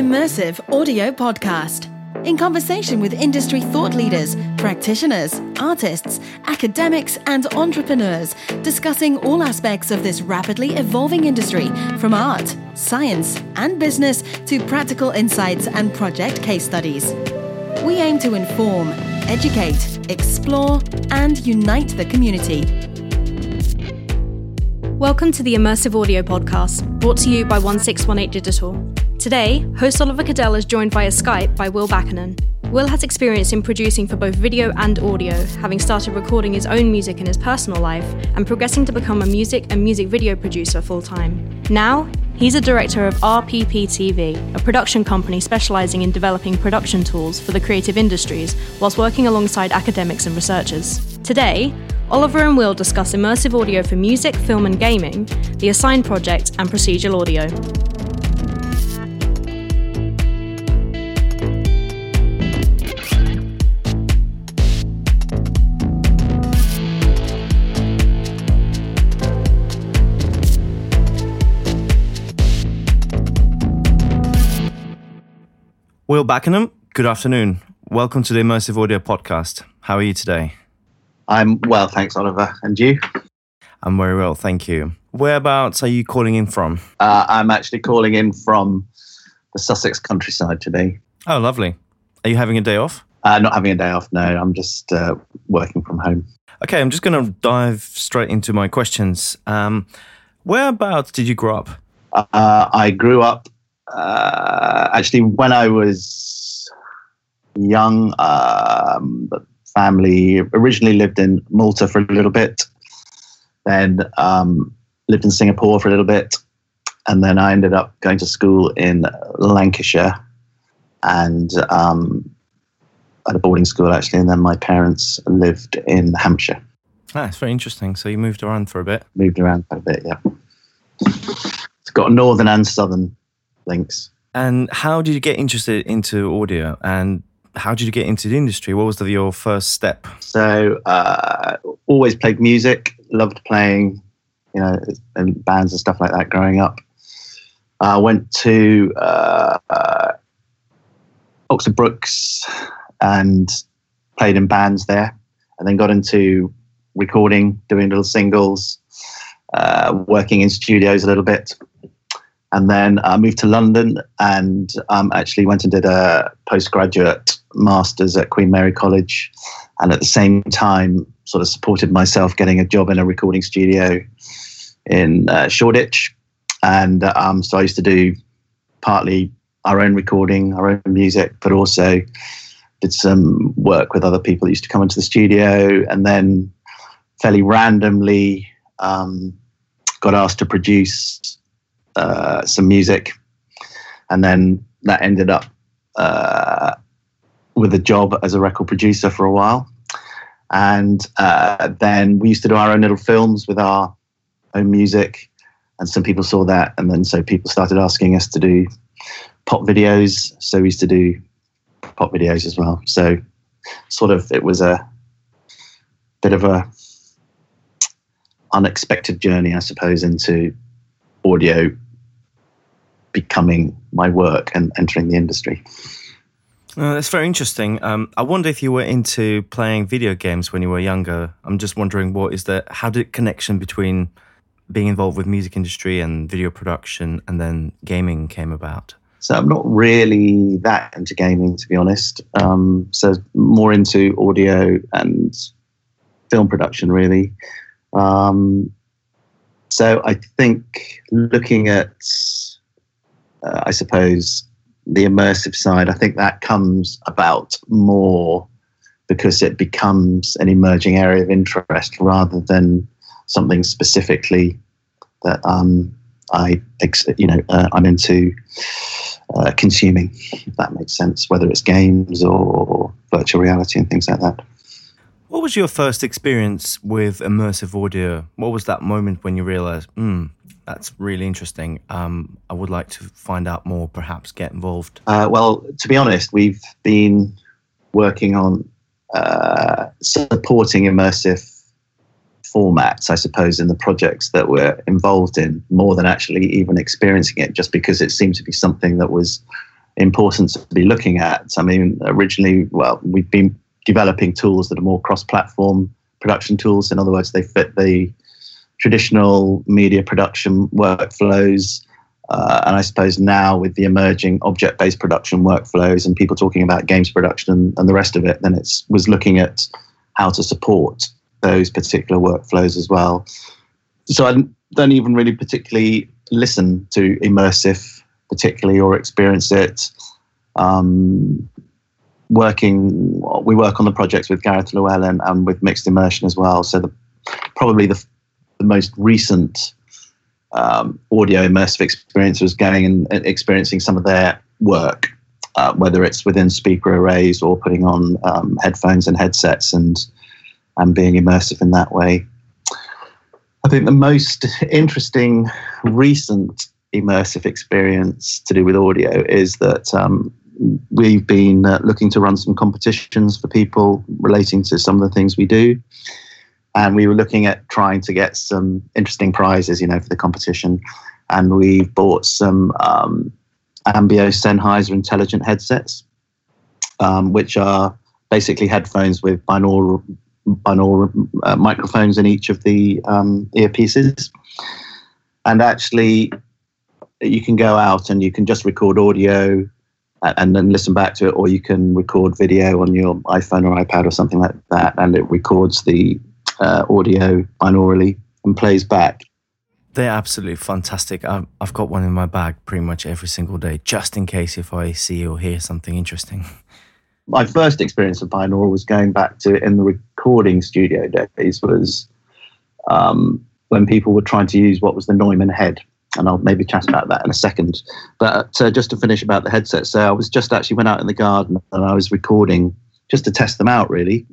Immersive Audio Podcast. In conversation with industry thought leaders, practitioners, artists, academics, and entrepreneurs, discussing all aspects of this rapidly evolving industry from art, science, and business to practical insights and project case studies. We aim to inform, educate, explore, and unite the community. Welcome to the Immersive Audio Podcast, brought to you by 1618 Digital. Today, host Oliver Kadel is joined via Skype by Will Bakkanen. Will has experience in producing for both video and audio, having started recording his own music in his personal life and progressing to become a music and music video producer full time. Now, he's a director of RPP TV, a production company specializing in developing production tools for the creative industries whilst working alongside academics and researchers. Today, Oliver and Will discuss immersive audio for music, film, and gaming, the ASSIGN project, and procedural audio. Will Bakkenham, good afternoon. Welcome to the Immersive Audio Podcast. How are you today? I'm well, thanks, Oliver. And you? I'm very well, thank you. Whereabouts are you calling in from? Uh, I'm actually calling in from the Sussex countryside today. Oh, lovely. Are you having a day off? Uh, not having a day off, no. I'm just uh, working from home. Okay, I'm just going to dive straight into my questions. Um, whereabouts did you grow up? Uh, I grew up uh, actually when I was young. Um, the family originally lived in Malta for a little bit, then um, lived in Singapore for a little bit, and then I ended up going to school in Lancashire and um, at a boarding school actually. And then my parents lived in Hampshire. Ah, it's very interesting. So you moved around for a bit. Moved around quite a bit, yeah. It's got northern and southern links. And how did you get interested into audio? And how did you get into the industry? What was the, your first step? So, uh, always played music, loved playing, you know, in bands and stuff like that growing up. I uh, went to uh, uh, Oxford Brookes and played in bands there, and then got into recording, doing little singles, uh, working in studios a little bit and then I moved to London and um, actually went and did a postgraduate master's at Queen Mary College, and at the same time, sort of supported myself getting a job in a recording studio in uh, Shoreditch, and um, so I used to do partly our own recording, our own music, but also did some work with other people that used to come into the studio, and then fairly randomly um, got asked to produce uh, some music, and then that ended up uh, with a job as a record producer for a while. And uh, then we used to do our own little films with our own music, and some people saw that, and then so people started asking us to do pop videos. So we used to do pop videos as well. So sort of it was a bit of a unexpected journey, I suppose, into audio becoming my work and entering the industry. Uh, that's very interesting. Um, I wonder if you were into playing video games when you were younger. I'm just wondering what is the how did connection between being involved with music industry and video production and then gaming came about? So I'm not really that into gaming, to be honest. Um, so more into audio and film production, really. Um, so I think looking at, uh, I suppose, the immersive side, I think that comes about more because it becomes an emerging area of interest rather than something specifically that um, I, you know, uh, I'm into uh, consuming. If that makes sense, whether it's games or virtual reality and things like that. What was your first experience with immersive audio? What was that moment when you realized, hmm, that's really interesting. Um, I would like to find out more, perhaps get involved. Uh, well, to be honest, we've been working on uh, supporting immersive formats, I suppose, in the projects that we're involved in, more than actually even experiencing it, just because it seemed to be something that was important to be looking at. I mean, originally, well, we've been developing tools that are more cross-platform production tools. In other words, they fit the traditional media production workflows. Uh, and I suppose now with the emerging object-based production workflows and people talking about games production and, and the rest of it, then it was looking at how to support those particular workflows as well. So I don't even really particularly listen to immersive, particularly or experience it. Um, working, we work on the projects with Gareth Llewellyn and with mixed immersion as well. So the, probably the, the most recent um, audio immersive experience was going and experiencing some of their work, uh, whether it's within speaker arrays or putting on um, headphones and headsets and and being immersive in that way. I think the most interesting recent immersive experience to do with audio is that um, we've been uh, looking to run some competitions for people relating to some of the things we do. And we were looking at trying to get some interesting prizes, you know, for the competition. And we bought some um, Ambeo Sennheiser intelligent headsets, um, which are basically headphones with binaural binaural uh, microphones in each of the um, earpieces. And actually, you can go out and you can just record audio and then listen back to it, or you can record video on your iPhone or iPad or something like that, and it records the uh, audio binaurally and plays back. They're absolutely fantastic. I've, I've got one in my bag pretty much every single day, just in case if I see or hear something interesting. my first experience of binaural was going back to in the recording studio days was um, when people were trying to use what was the Neumann head. And I'll maybe chat about that in a second. But uh, just to finish about the headset, so I was just actually went out in the garden and I was recording just to test them out, really,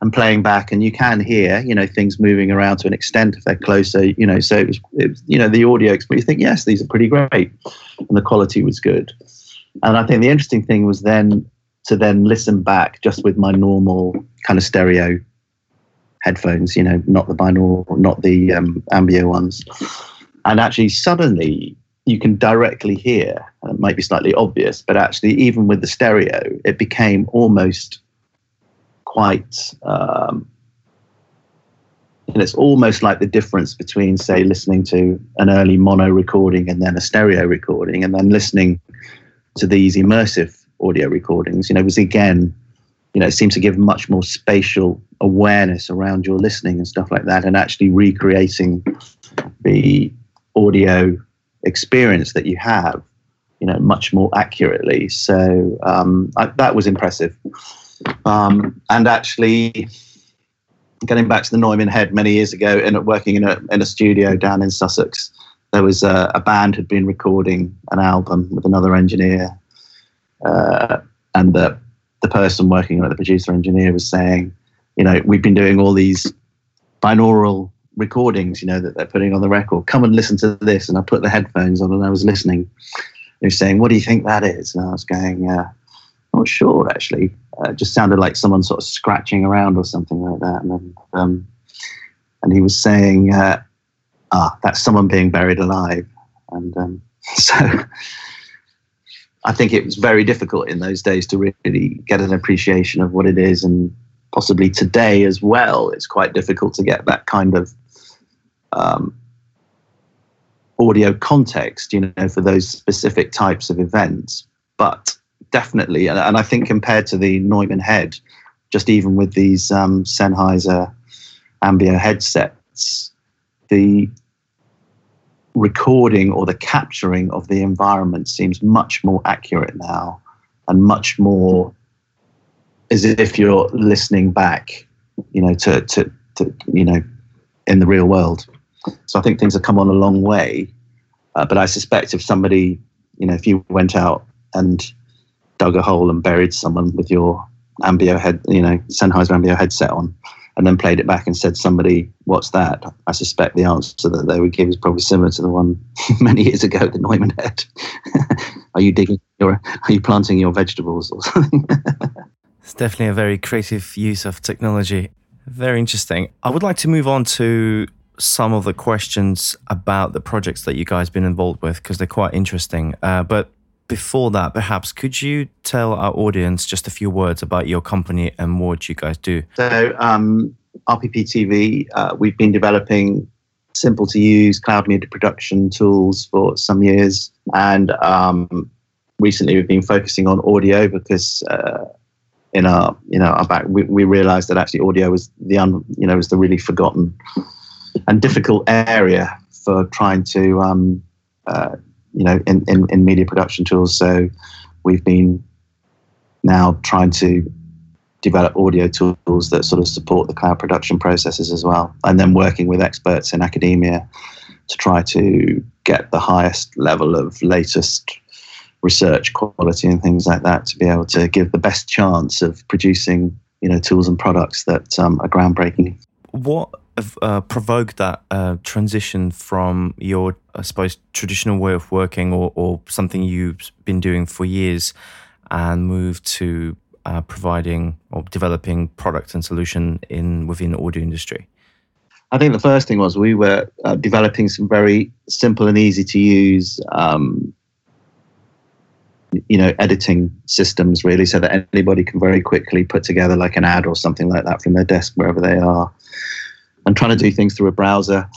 and playing back. And you can hear, you know, things moving around to an extent if they're closer, you know. So it was, it you know, the audio experience. You think, yes, these are pretty great, and the quality was good. And I think the interesting thing was then to then listen back just with my normal kind of stereo headphones, you know, not the binaural, not the um, Ambeo ones. And actually, suddenly you can directly hear, And it might be slightly obvious, but actually, even with the stereo, it became almost quite. Um, and it's almost like the difference between, say, listening to an early mono recording and then a stereo recording, and then listening to these immersive audio recordings, you know, was again, you know, it seems to give much more spatial awareness around your listening and stuff like that, and actually recreating the audio experience that you have, you know, much more accurately. So um, I, that was impressive. Um, and actually, getting back to the Neumann Head many years ago, and working in a in a studio down in Sussex, there was a, a band had been recording an album with another engineer uh, and the the person working on it, the producer engineer, was saying, you know, we've been doing all these binaural recordings, you know, that they're putting on the record. Come and listen to this. And I put the headphones on and I was listening. He was saying, what do you think that is? And I was going, uh, not sure actually. Uh, it just sounded like someone sort of scratching around or something like that. And then, um, and he was saying, uh, ah, that's someone being buried alive. And um, so I think it was very difficult in those days to really get an appreciation of what it is, and possibly today as well. It's quite difficult to get that kind of um, audio context, you know, for those specific types of events. But definitely, and, and I think compared to the Neumann head, just even with these um, Sennheiser Ambeo headsets, the recording or the capturing of the environment seems much more accurate now and much more as if you're listening back, you know, to, to, to you know, in the real world. So I think things have come on a long way. Uh, but I suspect if somebody, you know, if you went out and dug a hole and buried someone with your Ambeo head, you know, Sennheiser Ambeo headset on, and then played it back and said, "Somebody, what's that?" I suspect the answer that they would give is probably similar to the one many years ago, the Neumann head. are you digging? Your, are you planting your vegetables or something? it's definitely a very creative use of technology. Very interesting. I would like to move on to some of the questions about the projects that you guys been involved with because they're quite interesting. Uh, but before that, perhaps could you tell our audience just a few words about your company and what you guys do? So, um, RPP TV, uh, we've been developing simple to use cloud media production tools for some years, and um, recently we've been focusing on audio because uh, in our you know our back we, we realized that actually audio was the un, you know was the really forgotten and difficult area for trying to um, uh, you know in, in, in media production tools so we've been now trying to develop audio tools that sort of support the cloud production processes as well and then working with experts in academia to try to get the highest level of latest research quality and things like that to be able to give the best chance of producing you know tools and products that um, are groundbreaking. What uh, provoked that uh, transition from your, I suppose, traditional way of working or, or something you've been doing for years, and move to uh, providing or developing product and solution in within the audio industry? I think the first thing was we were uh, developing some very simple and easy to use um, you know editing systems really so that anybody can very quickly put together like an ad or something like that from their desk wherever they are and trying to do things through a browser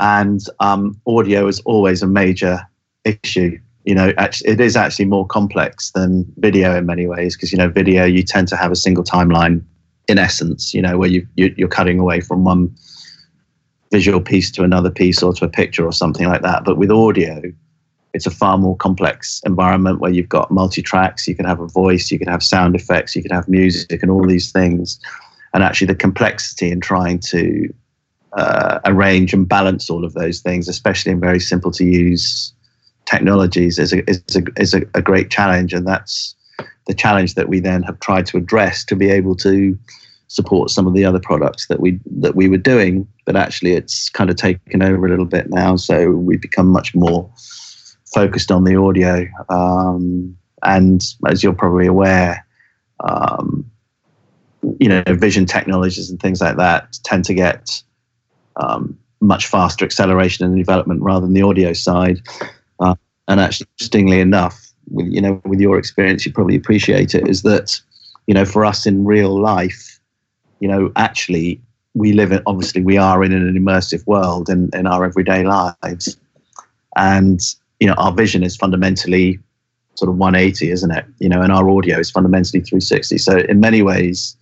and um, audio is always a major issue you know it is actually more complex than video in many ways because you know video you tend to have a single timeline in essence you know where you, you you're cutting away from one visual piece to another piece or to a picture or something like that but with audio it's a far more complex environment where you've got multi tracks. You can have a voice, you can have sound effects, you can have music, and all these things. And actually, the complexity in trying to uh, arrange and balance all of those things, especially in very simple to use technologies, is a, is a, is a, a great challenge. And that's the challenge that we then have tried to address to be able to support some of the other products that we that we were doing. But actually, it's kind of taken over a little bit now, so we've become much more focused on the audio. Um, and as you're probably aware, um, you know, vision technologies and things like that tend to get um, much faster acceleration and development rather than the audio side. Uh, and actually, interestingly enough, with, you know, with your experience, you probably appreciate it. Is that you know, for us in real life, you know, actually, we live in obviously we are in an immersive world in, in our everyday lives, and you know, our vision is fundamentally sort of 180, isn't it? You know, and our audio is fundamentally 360. So in many ways,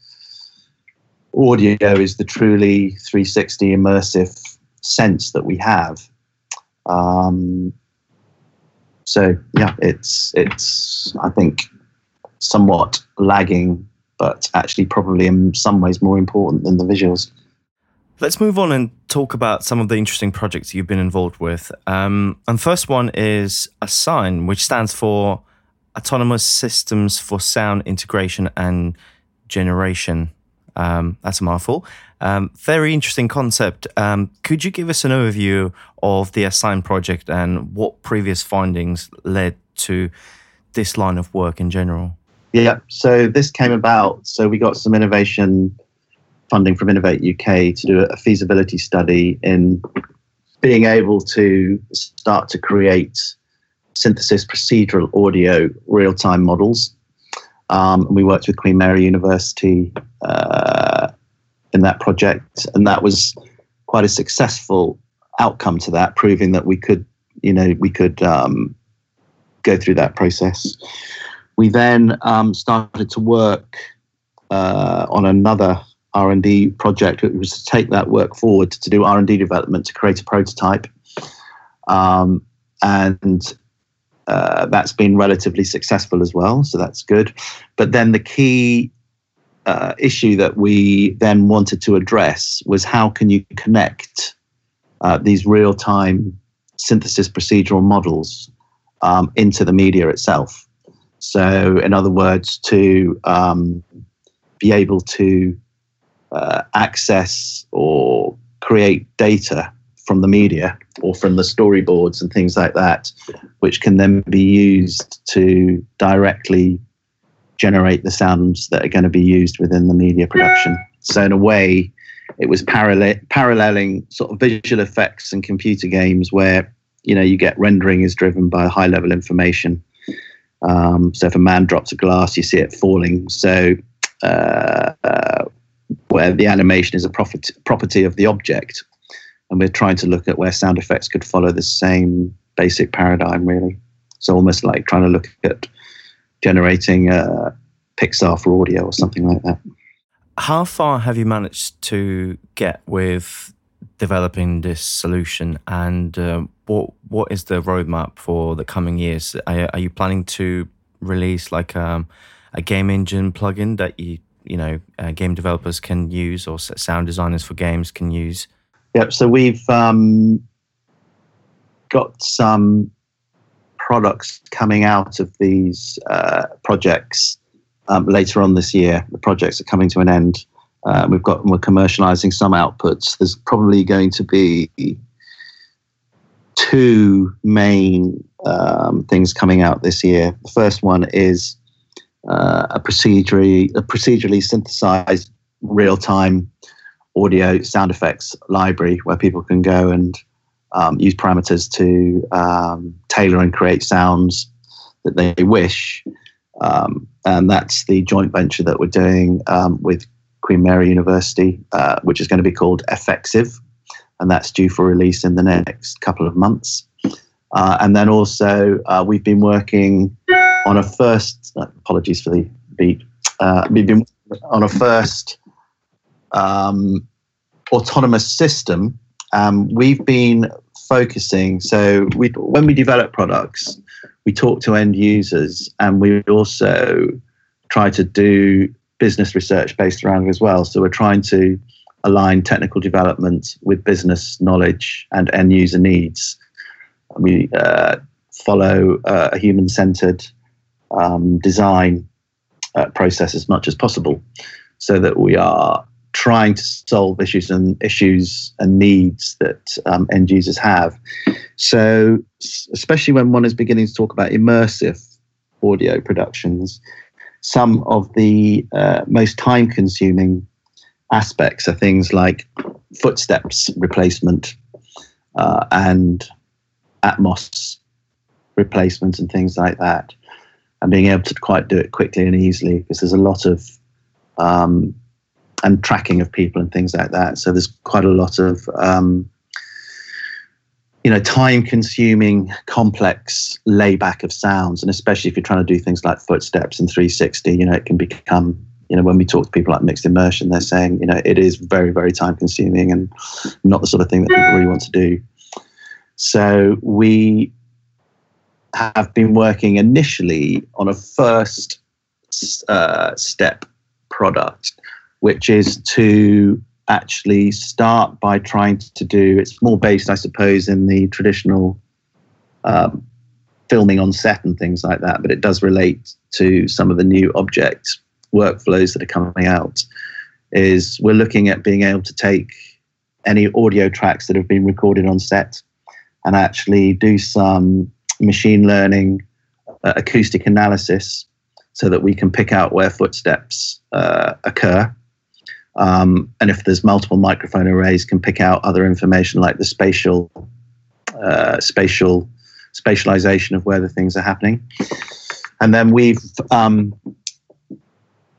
audio is the truly 360 immersive sense that we have. Um, so yeah, it's it's I think somewhat lagging, but actually probably in some ways more important than the visuals. Let's move on and talk about some of the interesting projects you've been involved with. Um, and first one is ASSIGN, which stands for Autonomous Systems for Sound Integration and Generation. Um, that's a mouthful. Um, very interesting concept. Um, could you give us an overview of the ASSIGN project and what previous findings led to this line of work in general? Yeah, so this came about. So we got some innovation funding from Innovate UK to do a feasibility study in being able to start to create synthesis procedural audio real time models. Um, we worked with Queen Mary University uh, in that project, and that was quite a successful outcome to that, proving that we could, you know, we could um, go through that process. We then um, started to work uh, on another R&D project. It was to take that work forward to do R&D development to create a prototype. Um, and uh, that's been relatively successful as well, so that's good. But then the key uh, issue that we then wanted to address was how can you connect uh, these real-time synthesis procedural models um, into the media itself. So, in other words, to um, be able to uh, access or create data from the media or from the storyboards and things like that, which can then be used to directly generate the sounds that are going to be used within the media production. So, in a way, it was parallel, paralleling sort of visual effects and computer games where you know you get rendering is driven by high level information Um, so if a man drops a glass, you see it falling. So uh, uh, where the animation is a profit, property of the object, and we're trying to look at where sound effects could follow the same basic paradigm, really. So almost like trying to look at generating a Pixar for audio or something like that. How far have you managed to get with developing this solution, and uh, what what is the roadmap for the coming years? Are, are you planning to release like um, a game engine plugin that you you know uh, game developers can use or sound designers for games can use? Yep. So we've um, got some products coming out of these uh, projects um, later on this year. The projects are coming to an end. Uh, we've got we're commercializing some outputs. There's probably going to be two main um, things coming out this year. The first one is uh, a procedurally a procedurally synthesized real time audio sound effects library where people can go and um, use parameters to um, tailor and create sounds that they wish. Um, and that's the joint venture that we're doing um, with Queen Mary University, uh, which is going to be called FXive, and that's due for release in the next couple of months. Uh, and then also, uh, we've been working on a first. Uh, apologies for the beat. Uh, we've been on a first um, autonomous system. Um, we've been focusing. So we, when we develop products, we talk to end users, and we also try to do business research based around it as well. So we're trying to align technical development with business knowledge and end user needs. We uh, follow uh, a human centered um, design uh, process as much as possible so that we are trying to solve issues and issues and needs that um, end users have. So, especially when one is beginning to talk about immersive audio productions, some of the uh, most time consuming aspects are things like footsteps replacement uh, and Atmos replacements and things like that. And being able to quite do it quickly and easily because there's a lot of um, and tracking of people and things like that. So there's quite a lot of um, you know time consuming complex layback of sounds. And especially if you're trying to do things like footsteps and 360 you know it can become you know when we talk to people like mixed immersion they're saying you know it is very very time consuming and not the sort of thing that people really want to do. So we have been working initially on a first uh, step product which is to actually start by trying to do it's more based i suppose in the traditional um, filming on set and things like that but it does relate to some of the new object workflows that are coming out is we're looking at being able to take any audio tracks that have been recorded on set and actually do some machine learning uh, acoustic analysis so that we can pick out where footsteps uh, occur um, and if there's multiple microphone arrays, can pick out other information like the spatial, uh, spatial, spatialization of where the things are happening. And then we've um,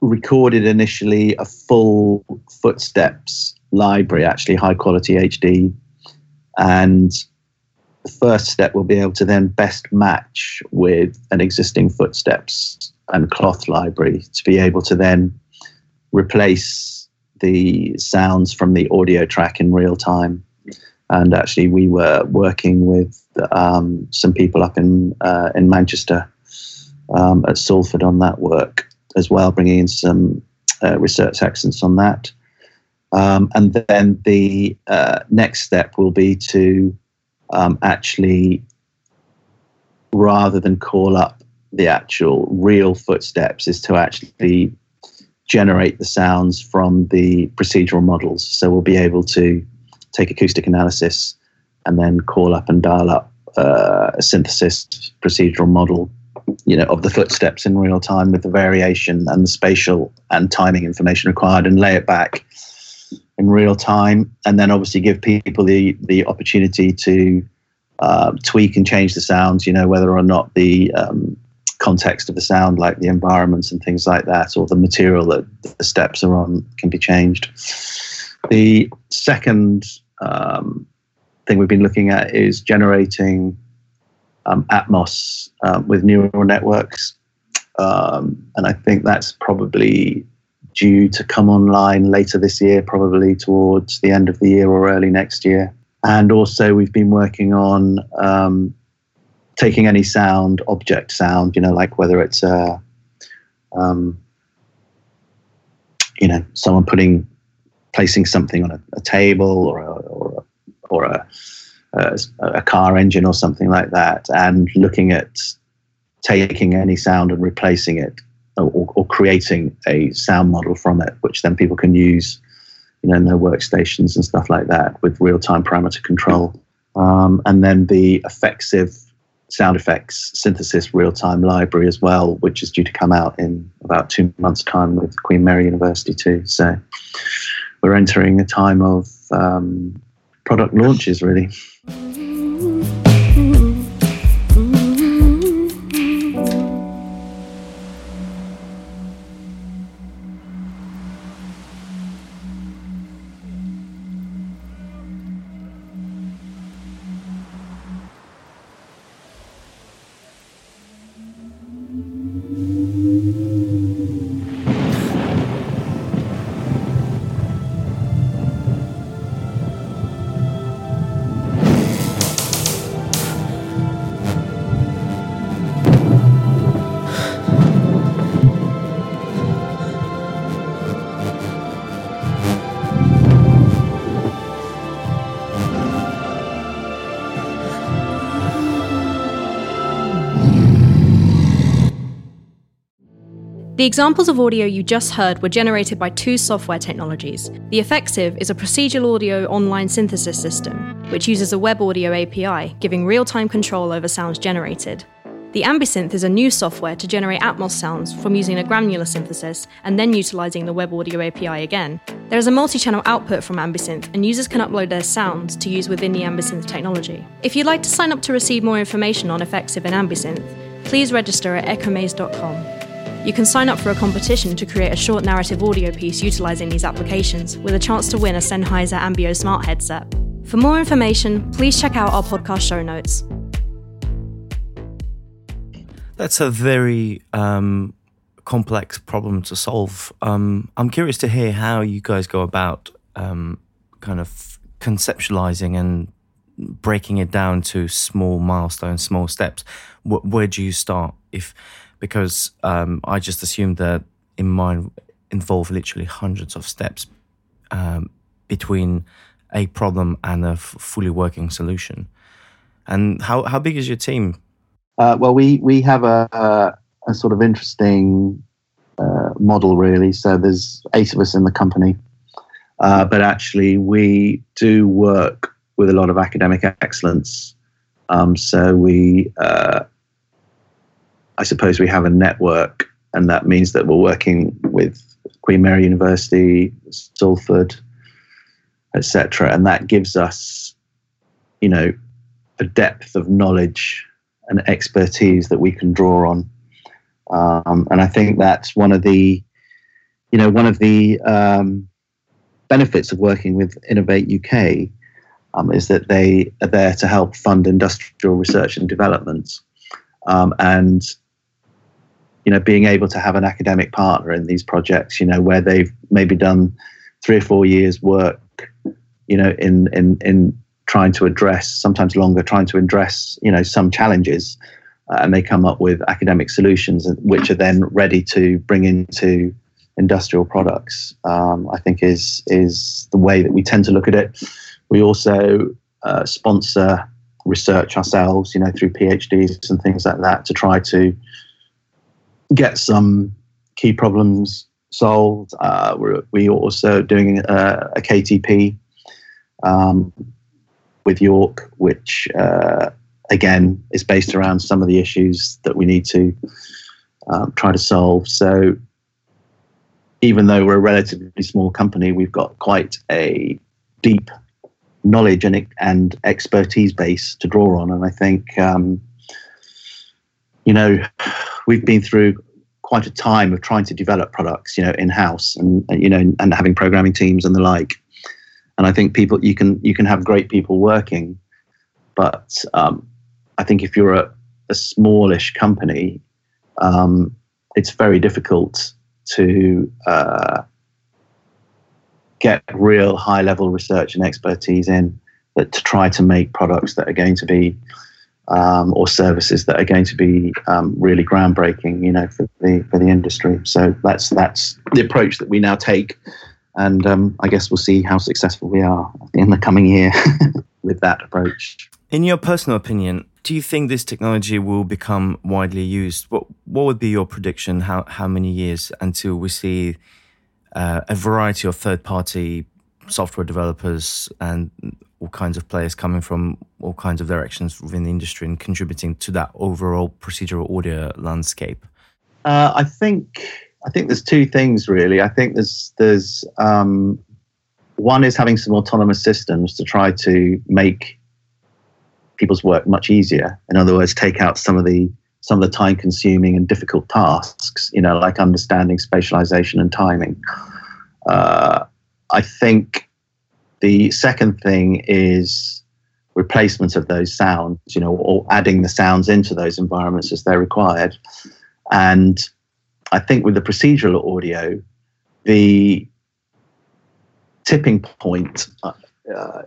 recorded initially a full footsteps library, actually high quality HD, and the first step will be able to then best match with an existing footsteps and cloth library to be able to then replace the sounds from the audio track in real time. And actually, we were working with um, some people up in uh, in Manchester um, at Salford on that work as well, bringing in some uh, research excellence on that. Um, and then the uh, next step will be to um, actually, rather than call up the actual real footsteps, is to actually generate the sounds from the procedural models. So we'll be able to take acoustic analysis and then call up and dial up uh, a synthesis procedural model, you know, of the footsteps in real time with the variation and the spatial and timing information required, and lay it back in real time, and then obviously give people the the opportunity to uh, tweak and change the sounds. You know, whether or not the um, context of the sound, like the environments and things like that, or the material that the steps are on can be changed. The second um, thing we've been looking at is generating um, Atmos uh, with neural networks. Um, and I think that's probably due to come online later this year, probably towards the end of the year or early next year. And also, we've been working on um, taking any sound, object sound, you know, like whether it's a, um, you know, someone putting, placing something on a, a table or a, or a, or a, a, a car engine or something like that, and looking at taking any sound and replacing it or, or, creating a sound model from it, which then people can use, you know, in their workstations and stuff like that with real-time parameter control. Um, and then the FXive sound effects synthesis real-time library as well, which is due to come out in about two months' time with Queen Mary University too. So we're entering a time of um, product launches, really. The examples of audio you just heard were generated by two software technologies. The FXive is a procedural audio online synthesis system, which uses a web audio API, giving real time control over sounds generated. The Ambisynth is a new software to generate Atmos sounds from using a granular synthesis and then utilizing the web audio API again. There is a multi channel output from Ambisynth, and users can upload their sounds to use within the Ambisynth technology. If you'd like to sign up to receive more information on FXive and Ambisynth, please register at echomaze.com. You can sign up for a competition to create a short narrative audio piece utilizing these applications with a chance to win a Sennheiser Ambeo smart headset. For more information, please check out our podcast show notes. That's a very um, complex problem to solve. Um, I'm curious to hear how you guys go about um, kind of conceptualizing and breaking it down to small milestones, small steps. Wh- where do you start? If because um, I just assumed that in mine involve literally hundreds of steps um, between a problem and a f- fully working solution. And how, how big is your team? Uh, well, we, we have a, a, a sort of interesting uh, model, really. So there's eight of us in the company. Uh, but actually, we do work with a lot of academic excellence. Um, so we uh, I suppose we have a network, and that means that we're working with Queen Mary University, Salford, etc., and that gives us, you know, a depth of knowledge and expertise that we can draw on. Um, and I think that's one of the, you know, one of the um, benefits of working with Innovate UK um, is that they are there to help fund industrial research and development. Um, and you know, being able to have an academic partner in these projects, you know, where they've maybe done three or four years work, you know, in in in trying to address, sometimes longer, trying to address, you know, some challenges, uh, and they come up with academic solutions, which are then ready to bring into industrial products. Um, I think is is the way that we tend to look at it. We also uh, sponsor research ourselves, you know, through PhDs and things like that, to try to get some key problems solved. Uh, we're, we also doing a, a KTP um, with York, which uh, again is based around some of the issues that we need to um, try to solve. So even though we're a relatively small company, we've got quite a deep knowledge and, and expertise base to draw on. And I think um, you know, we've been through quite a time of trying to develop products, you know, in house and you know, and having programming teams and the like. And I think people you can you can have great people working, but um, I think if you're a, a smallish company, um, it's very difficult to uh, get real high level research and expertise in but to try to make products that are going to be um, or services that are going to be um, really groundbreaking, you know, for the for the industry. So that's that's the approach that we now take, and um, I guess we'll see how successful we are in the coming year with that approach. In your personal opinion, do you think this technology will become widely used? What what would be your prediction? How how many years until we see uh, a variety of third party software developers and all kinds of players coming from all kinds of directions within the industry and contributing to that overall procedural audio landscape? Uh, I think I think there's two things really. I think there's there's um, one is having some autonomous systems to try to make people's work much easier. In other words, take out some of the some of the time consuming and difficult tasks. You know, like understanding spatialization and timing. Uh, I think the second thing is replacement of those sounds, you know, or adding the sounds into those environments as they're required. And I think with the procedural audio, the tipping point uh,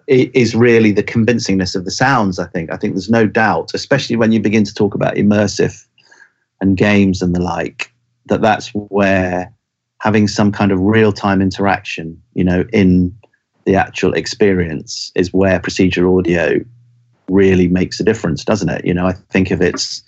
is really the convincingness of the sounds. I think. I think there's no doubt, especially when you begin to talk about immersive and games and the like, that that's where having some kind of real time interaction, you know, in the actual experience is where procedural audio really makes a difference, doesn't it? You know, I think if it's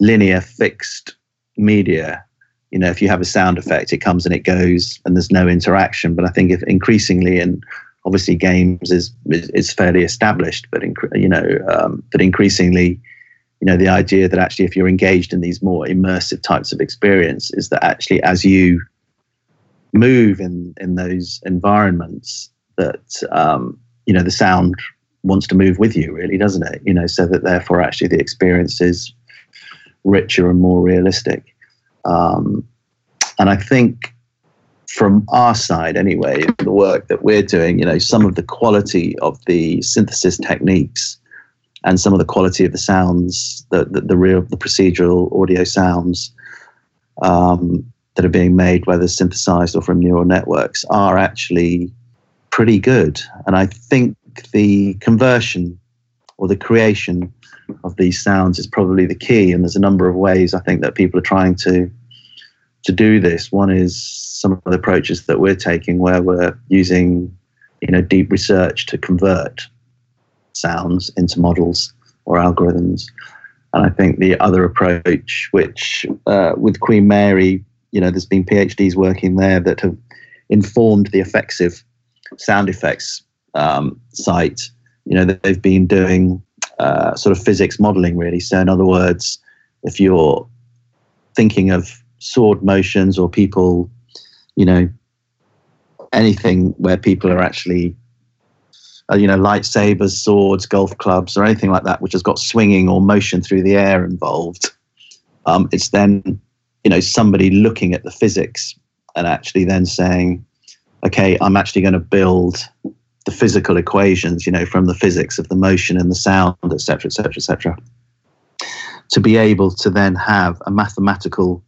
linear fixed media, you know, if you have a sound effect, it comes and it goes, and there's no interaction. But I think if increasingly, and obviously games is is, fairly established, but you know, um, but increasingly, you know, the idea that actually if you're engaged in these more immersive types of experience is that actually as you move in in those environments, that um, you know the sound wants to move with you, really, doesn't it? You know, so that therefore actually the experience is richer and more realistic. Um, and I think from our side, anyway, the work that we're doing, you know, some of the quality of the synthesis techniques and some of the quality of the sounds, the the, the real the procedural audio sounds um, that are being made, whether synthesized or from neural networks, are actually pretty good. And I think the conversion or the creation of these sounds is probably the key. And there's a number of ways I think that people are trying to to do this. One is some of the approaches that we're taking, where we're using you know deep research to convert sounds into models or algorithms. And I think the other approach, which uh, with Queen Mary, you know, there's been PhDs working there that have informed the FXive sound effects um, site, you know, they've been doing uh, sort of physics modeling, really. So, in other words, if you're thinking of sword motions or people, you know, anything where people are actually, uh, you know, lightsabers, swords, golf clubs, or anything like that, which has got swinging or motion through the air involved, um, it's then, you know, somebody looking at the physics and actually then saying, okay, I'm actually going to build the physical equations, you know, from the physics of the motion and the sound, etc., etc., etc., to be able to then have a mathematical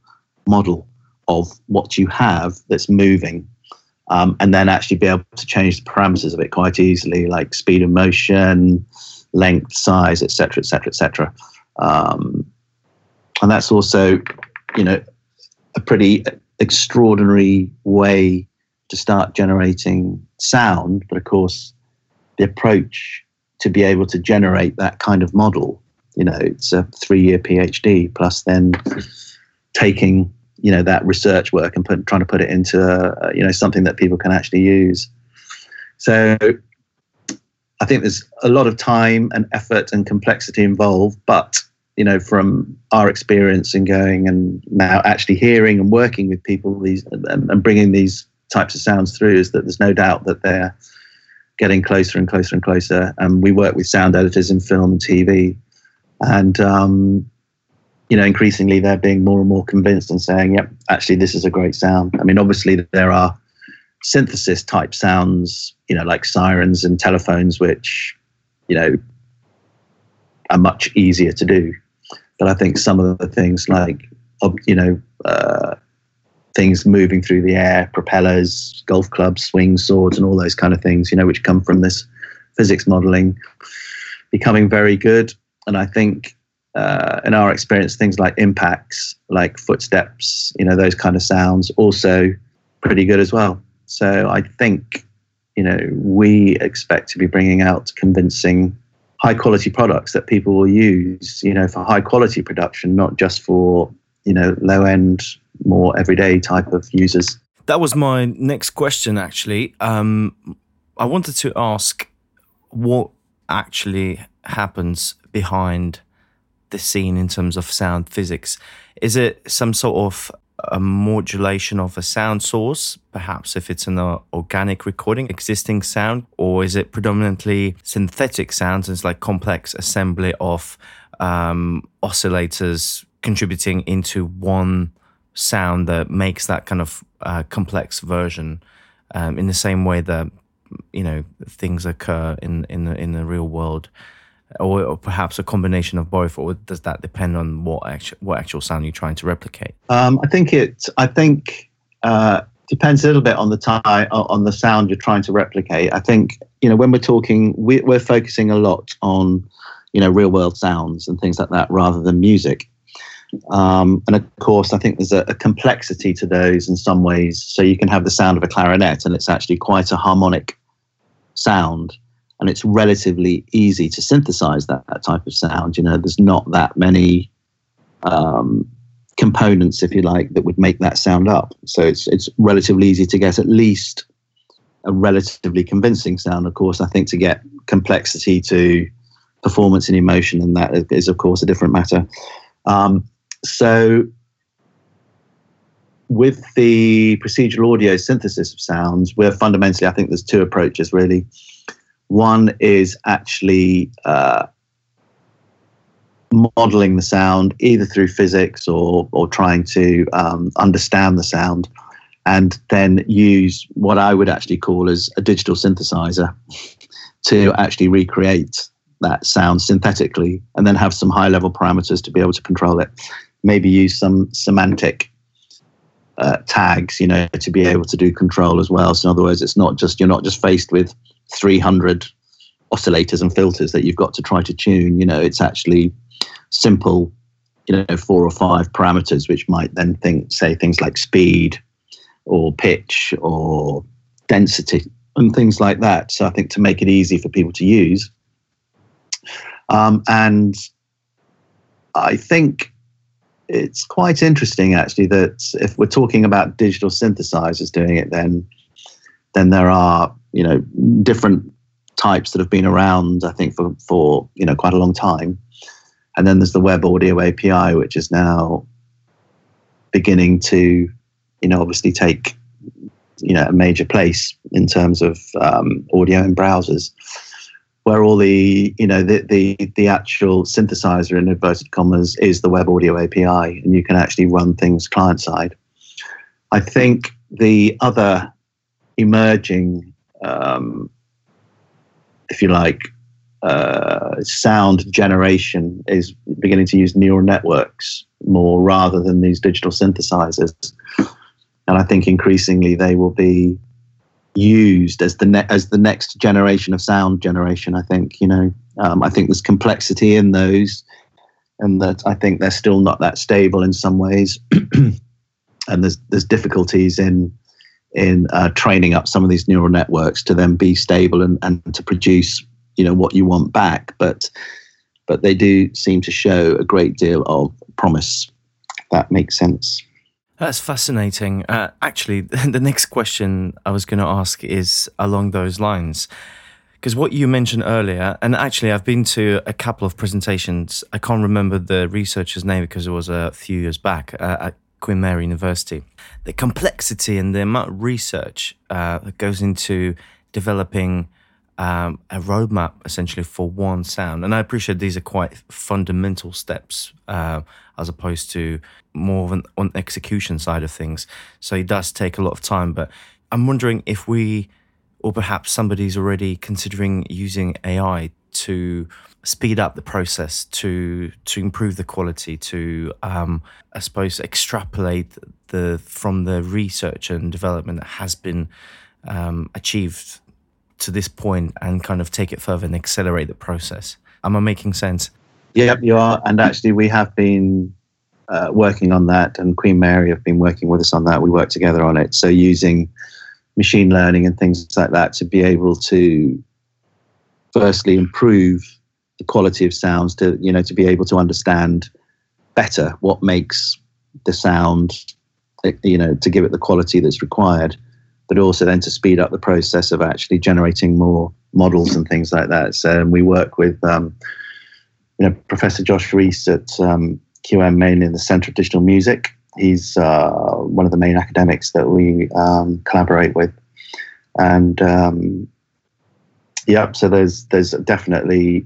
model of what you have that's moving, um, and then actually be able to change the parameters of it quite easily, like speed of motion, length, size, etc., etc., etc. And that's also, you know, a pretty extraordinary way to start generating sound. But of course, the approach to be able to generate that kind of model, you know, it's a three year PhD plus then taking, you know, that research work and put, trying to put it into, uh, you know, something that people can actually use. So I think there's a lot of time and effort and complexity involved, but you know, from our experience in going and now actually hearing and working with people these and, and bringing these types of sounds through is that there's no doubt that they're getting closer and closer and closer. And we work with sound editors in film and TV, and um, you know, increasingly they're being more and more convinced and saying, "Yep, actually, this is a great sound." I mean, obviously there are synthesis type sounds, you know, like sirens and telephones, which you know are much easier to do. But I think some of the things like, you know, uh, things moving through the air, propellers, golf clubs, swings, swords, and all those kind of things, you know, which come from this physics modeling, becoming very good. And I think uh, in our experience, things like impacts, like footsteps, you know, those kind of sounds, also pretty good as well. So I think, you know, we expect to be bringing out convincing high quality products that people will use, you know, for high quality production, not just for, you know, low end, more everyday type of users. That was my next question, actually. Um, I wanted to ask what actually happens behind the scene in terms of sound physics. Is it some sort of a modulation of a sound source, perhaps if it's an uh, organic recording, existing sound, or is it predominantly synthetic sounds? It's like complex assembly of um, oscillators contributing into one sound that makes that kind of uh, complex version. Um, in the same way that you know things occur in in the in the real world or, or, perhaps a combination of both, or does that depend on what actual what actual sound you're trying to replicate? Um, I think it. I think uh, depends a little bit on the time on the sound you're trying to replicate. I think you know when we're talking, we, we're focusing a lot on you know real world sounds and things like that rather than music. Um, and of course, I think there's a, a, complexity to those in some ways. So you can have the sound of a clarinet, and it's actually quite a harmonic sound and it's relatively easy to synthesize that, that type of sound. You know, there's not that many um, components, if you like, that would make that sound up. So it's it's relatively easy to get at least a relatively convincing sound. Of course, I think to get complexity to performance and emotion, and that is of course a different matter. Um, so with the procedural audio synthesis of sounds, we're fundamentally, I think there's two approaches really. One is actually uh, modeling the sound either through physics or, or trying to um, understand the sound and then use what I would actually call as a digital synthesizer to actually recreate that sound synthetically and then have some high level parameters to be able to control it. Maybe use some semantic uh, tags, you know, to be able to do control as well. So in other words, it's not just you're not just faced with 300 oscillators and filters that you've got to try to tune. You know, it's actually simple, you know, four or five parameters, which might then think, say things like speed or pitch or density and things like that. So I think to make it easy for people to use. Um, and I think it's quite interesting actually that if we're talking about digital synthesizers doing it, then then there are you know different types that have been around, I think, for, for you know quite a long time. And then there's the Web Audio API, which is now beginning to, you know, obviously take you know a major place in terms of um, audio in browsers, where all the you know the, the the actual synthesizer in inverted commas is the Web Audio API, and you can actually run things client side. I think the other emerging um, if you like, uh, sound generation is beginning to use neural networks more rather than these digital synthesizers. And I think increasingly they will be used as the ne- as the next generation of sound generation. I think you know. Um, I think there's complexity in those, and that I think they're still not that stable in some ways, and there's there's difficulties in in uh, training up some of these neural networks to then be stable and, and to produce you know what you want back. But but they do seem to show a great deal of promise. That makes sense that's fascinating uh, actually the next question i was going to ask is along those lines because what you mentioned earlier, and actually, I've been to a couple of presentations. I can't remember the researcher's name because it was a few years back uh, at Queen Mary University. The complexity and the amount of research uh, that goes into developing um, a roadmap essentially for one sound. And I appreciate these are quite fundamental steps uh, as opposed to more of an on execution side of things. So it does take a lot of time. But I'm wondering if we, or perhaps somebody's already considering using AI to speed up the process to to improve the quality to um, I suppose extrapolate the from the research and development that has been um, achieved to this point and kind of take it further and accelerate the process. Am I making sense? Yeah, you are. And actually, we have been uh, working on that, and Queen Mary have been working with us on that. We work together on it. So using machine learning and things like that to be able to firstly improve the quality of sounds to you know to be able to understand better what makes the sound you know to give it the quality that's required but also then to speed up the process of actually generating more models and things like that so we work with um, you know professor Josh Reiss at um, qm mainly in the center of digital music he's uh, one of the main academics that we um, collaborate with and um, Yep. So there's there's definitely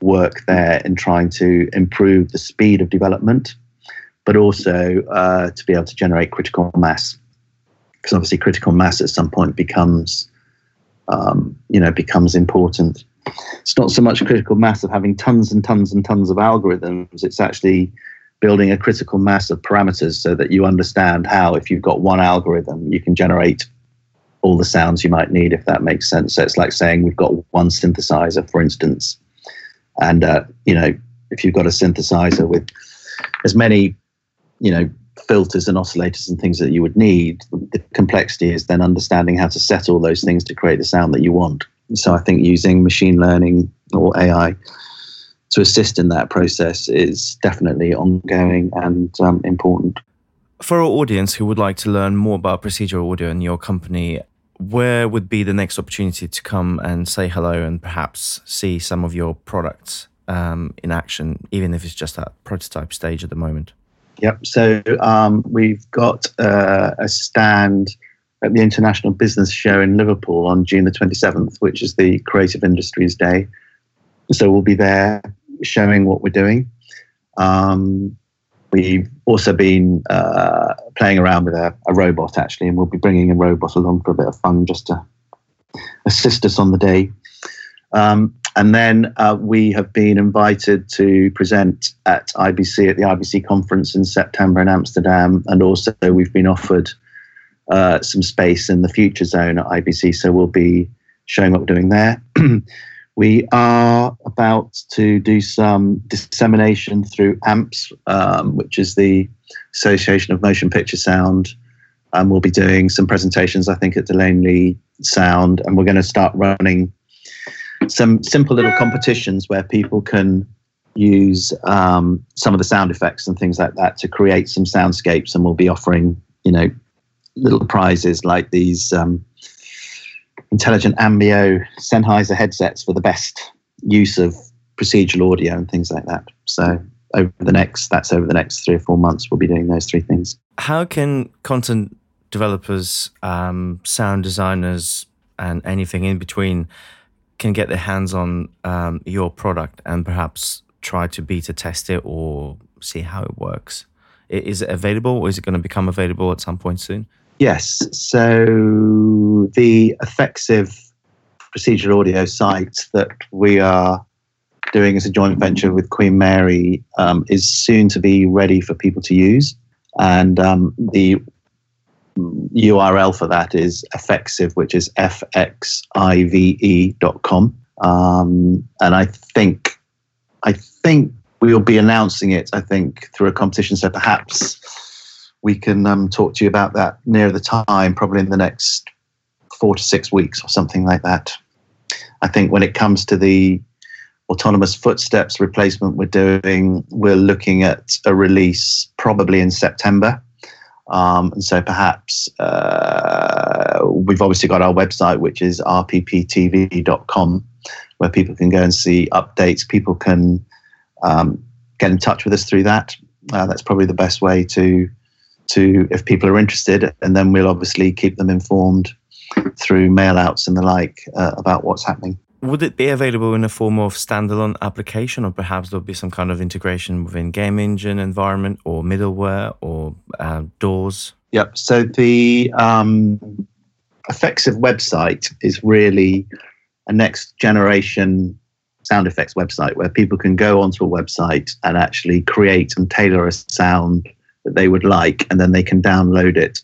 work there in trying to improve the speed of development, but also uh, to be able to generate critical mass. Because obviously, critical mass at some point becomes, um, you know, becomes important. It's not so much critical mass of having tons and tons and tons of algorithms. It's actually building a critical mass of parameters so that you understand how, if you've got one algorithm, you can generate all the sounds you might need, if that makes sense. So it's like saying we've got one synthesizer, for instance, and uh, you know if you've got a synthesizer with as many, you know, filters and oscillators and things that you would need, the complexity is then understanding how to set all those things to create the sound that you want. So I think using machine learning or AI to assist in that process is definitely ongoing and um, important. For our audience who would like to learn more about procedural audio and your company, where would be the next opportunity to come and say hello and perhaps see some of your products um, in action, even if it's just at prototype stage at the moment? Yep. So um, we've got uh, a stand at the International Business Show in Liverpool on June the 27th, which is the Creative Industries Day. So we'll be there showing what we're doing. Um, We've also been uh, playing around with a, a, robot actually, and we'll be bringing a robot along for a bit of fun just to assist us on the day. Um, and then uh, we have been invited to present at IBC at the IBC conference in September in Amsterdam, and also we've been offered uh, some space in the Future Zone at IBC, so we'll be showing what we're doing there. We are about to do some dissemination through AMPS, um, which is the Association of Motion Picture Sound. And we'll be doing some presentations, I think, at De Lane Lea Sound. And we're going to start running some simple little competitions where people can use um, some of the sound effects and things like that to create some soundscapes. And we'll be offering, you know, little prizes like these um, intelligent Ambeo Sennheiser headsets for the best use of procedural audio and things like that. So over the next that's over the next three or four months we'll be doing those three things. How can content developers, um, sound designers, and anything in between can get their hands on um, your product and perhaps try to beta test it or see how it works? Is it available or is it going to become available at some point soon? Yes. So the FXive procedural audio site that we are doing as a joint venture with Queen Mary um, is soon to be ready for people to use. And um, the URL for that is FXive, which is fxive.com. Um, and I think, I think we will be announcing it. I think through a competition. So perhaps we can um, talk to you about that near the time, probably in the next four to six weeks or something like that. I think when it comes to the autonomous footsteps replacement we're doing, we're looking at a release probably in September. Um, and so perhaps uh, we've obviously got our website, which is rpptv.com, where people can go and see updates. People can um, get in touch with us through that. Uh, that's probably the best way to to if people are interested, and then we'll obviously keep them informed through mail outs and the like uh, about what's happening. Would it be available in a form of standalone application, or perhaps there'll be some kind of integration within game engine environment or middleware or uh, DAWs? Yep. So the um, FXive website is really a next generation sound effects website where people can go onto a website and actually create and tailor a sound that they would like, and then they can download it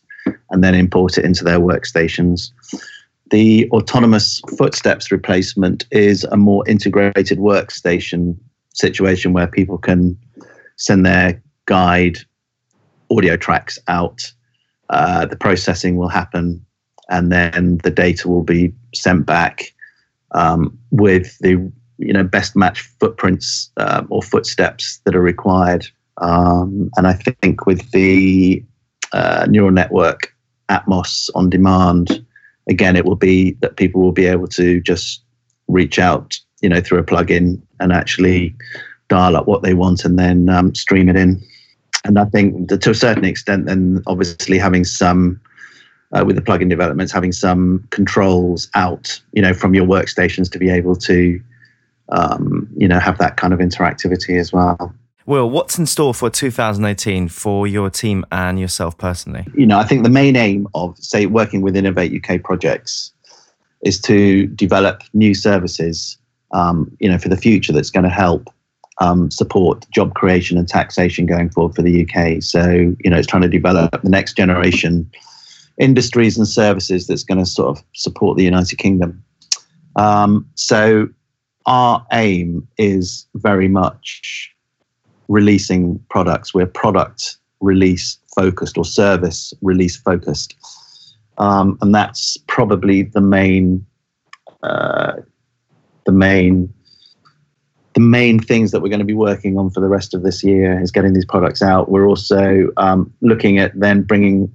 and then import it into their workstations. The autonomous footsteps replacement is a more integrated workstation situation where people can send their guide audio tracks out. Uh, the processing will happen, and then the data will be sent back um, with the you know best match footprints uh, or footsteps that are required. Um, and I think with the uh, neural network Atmos on demand, again, it will be that people will be able to just reach out, you know, through a plugin and actually dial up what they want and then um, stream it in. And I think to a certain extent, then obviously having some uh, with the plugin developments, having some controls out, you know, from your workstations to be able to, um, you know, have that kind of interactivity as well. Will, what's in store for 2018 for your team and yourself personally? You know, I think the main aim of, say, working with Innovate UK projects is to develop new services, um, you know, for the future that's going to help um, support job creation and taxation going forward for the UK. So, you know, it's trying to develop the next generation industries and services that's going to sort of support the United Kingdom. Um, so, our aim is very much releasing products. We're product release focused or service release focused. Um, and that's probably the main, uh, the main, the main things that we're going to be working on for the rest of this year is getting these products out. We're also um, looking at then bringing,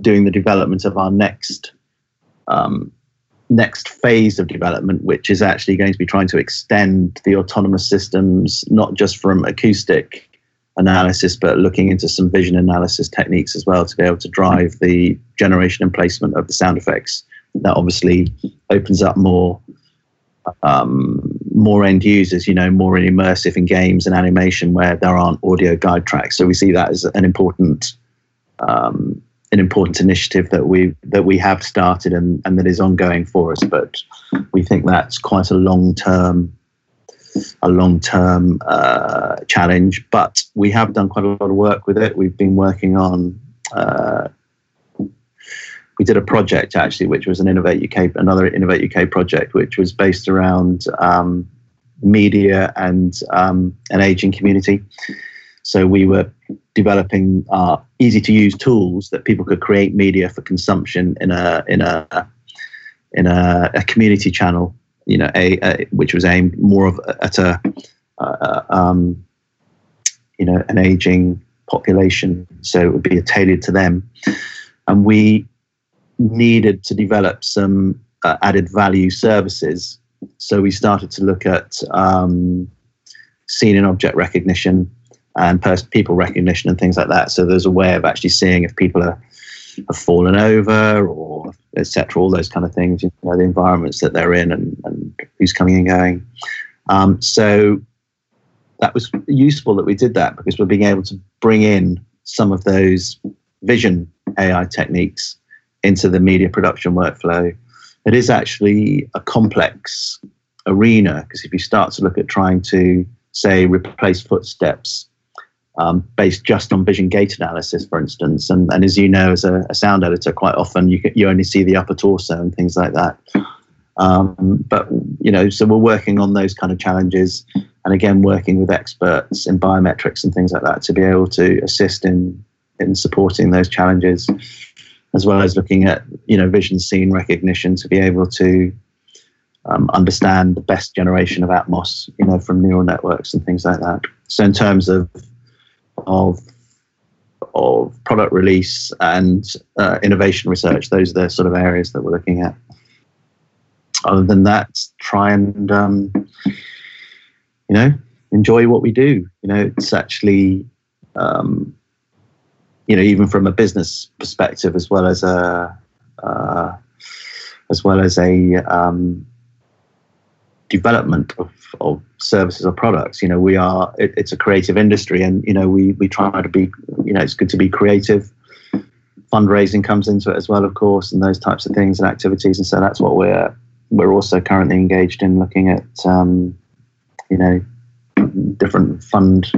doing the development of our next um, next phase of development, which is actually going to be trying to extend the autonomous systems, not just from acoustic analysis, but looking into some vision analysis techniques as well to be able to drive the generation and placement of the sound effects. That obviously opens up more. Um, more end users, you know, more immersive in games and animation where there aren't audio guide tracks. So we see that as an important um, an important initiative that we that we have started and, and that is ongoing for us. But we think that's quite a long term a long term uh, challenge. But we have done quite a lot of work with it. We've been working on. Uh, we did a project actually, which was an Innovate UK, another Innovate UK project, which was based around um, media and um, an aging community. So we were developing uh, easy to use tools that people could create media for consumption in a in a in a, a community channel. You know, a, a, which was aimed more of at a uh, um, you know an aging population, so it would be tailored to them. And we needed to develop some uh, added value services. So we started to look at um, scene and object recognition and people recognition and things like that. So there's a way of actually seeing if people are have fallen over or etc. All those kind of things, you know, the environments that they're in and, and who's coming and going. Um, so that was useful that we did that because we're being able to bring in some of those vision AI techniques into the media production workflow. It is actually a complex arena because if you start to look at trying to say replace footsteps um, based just on vision gait analysis, for instance. And, and as you know, as a, a, sound editor, quite often you, you only see the upper torso and things like that. Um, but, you know, so we're working on those kind of challenges. And again, working with experts in biometrics and things like that to be able to assist in, in supporting those challenges, as well as looking at, you know, vision scene recognition to be able to um, understand the best generation of Atmos, you know, from neural networks and things like that. So in terms of of of product release and uh, innovation research. Those are the sort of areas that we're looking at. Other than that, try and um, you know enjoy what we do. You know, it's actually um, you know even from a business perspective as well as a uh, as well as a um, development of, of services or products. You know, we are it, it's a creative industry, and you know we we try to be you know it's good to be creative. Fundraising comes into it as well, of course, and those types of things and activities, and so that's what we're we're also currently engaged in looking at. Um, you know, different fund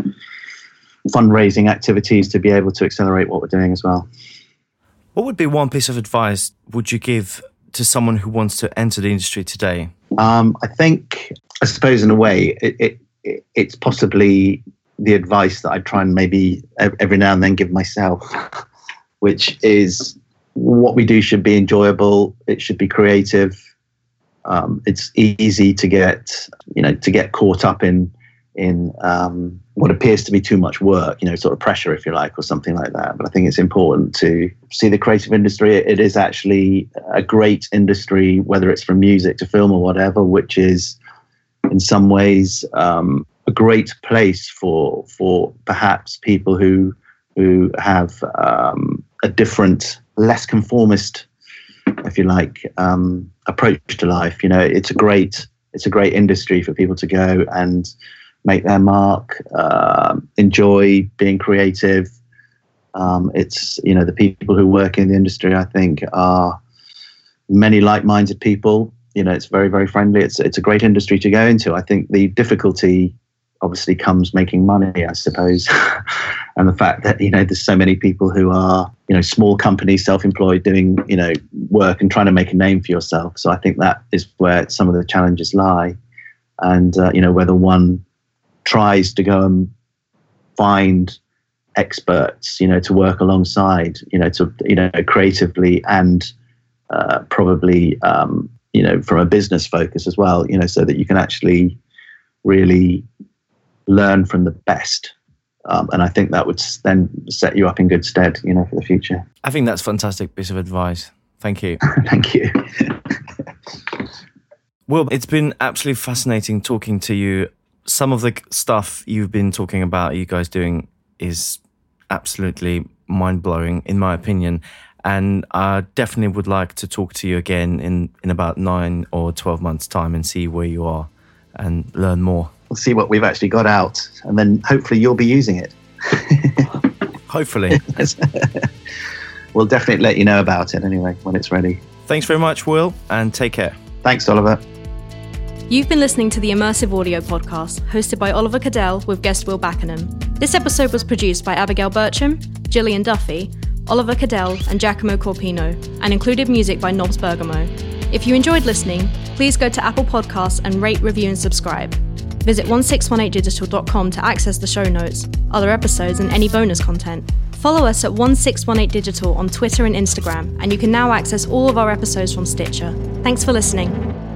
fundraising activities to be able to accelerate what we're doing as well. What would be one piece of advice would you give to someone who wants to enter the industry today? Um, I think, I suppose, in a way, it, it, it's possibly the advice that I try and maybe every now and then give myself, which is what we do should be enjoyable. It should be creative. Um, it's easy to get, you know, to get caught up in in um, what appears to be too much work, you know, sort of pressure, if you like, or something like that. But I think it's important to see the creative industry. It is actually a great industry, whether it's from music to film or whatever, which is in some ways um, a great place for for perhaps people who who have um, a different, less conformist, if you like, um, approach to life. You know, it's a great it's a great industry for people to go and make their mark, uh, enjoy being creative. Um, it's you know the people who work in the industry. I think are many like-minded people. You know, it's very very friendly. It's it's a great industry to go into. I think the difficulty obviously comes making money, I suppose, and the fact that you know there's so many people who are you know small companies, self-employed, doing you know work and trying to make a name for yourself. So I think that is where some of the challenges lie, and uh, you know whether one tries to go and find experts, you know, to work alongside, you know, to you know creatively and uh, probably um, you know from a business focus as well, you know, so that you can actually really learn from the best. Um, and I think that would then set you up in good stead, you know, for the future. I think that's fantastic piece of advice. Thank you. Thank you. well, it's been absolutely fascinating talking to you some of the stuff you've been talking about, you guys doing, is absolutely mind blowing, in my opinion. And I definitely would like to talk to you again in, in about nine or 12 months' time and see where you are and learn more. We'll see what we've actually got out, and then hopefully you'll be using it. hopefully. we'll definitely let you know about it anyway when it's ready. Thanks very much, Will, and take care. Thanks, Oliver. You've been listening to the Immersive Audio Podcast, hosted by Oliver Kadel with guest Will Backenham. This episode was produced by Abigail Bircham, Gillian Duffy, Oliver Kadel, and Giacomo Corpino, and included music by Nobs Bergamo. If you enjoyed listening, please go to Apple Podcasts and rate, review, and subscribe. Visit 1618digital.com to access the show notes, other episodes, and any bonus content. Follow us at 1618digital on Twitter and Instagram, and you can now access all of our episodes from Stitcher. Thanks for listening.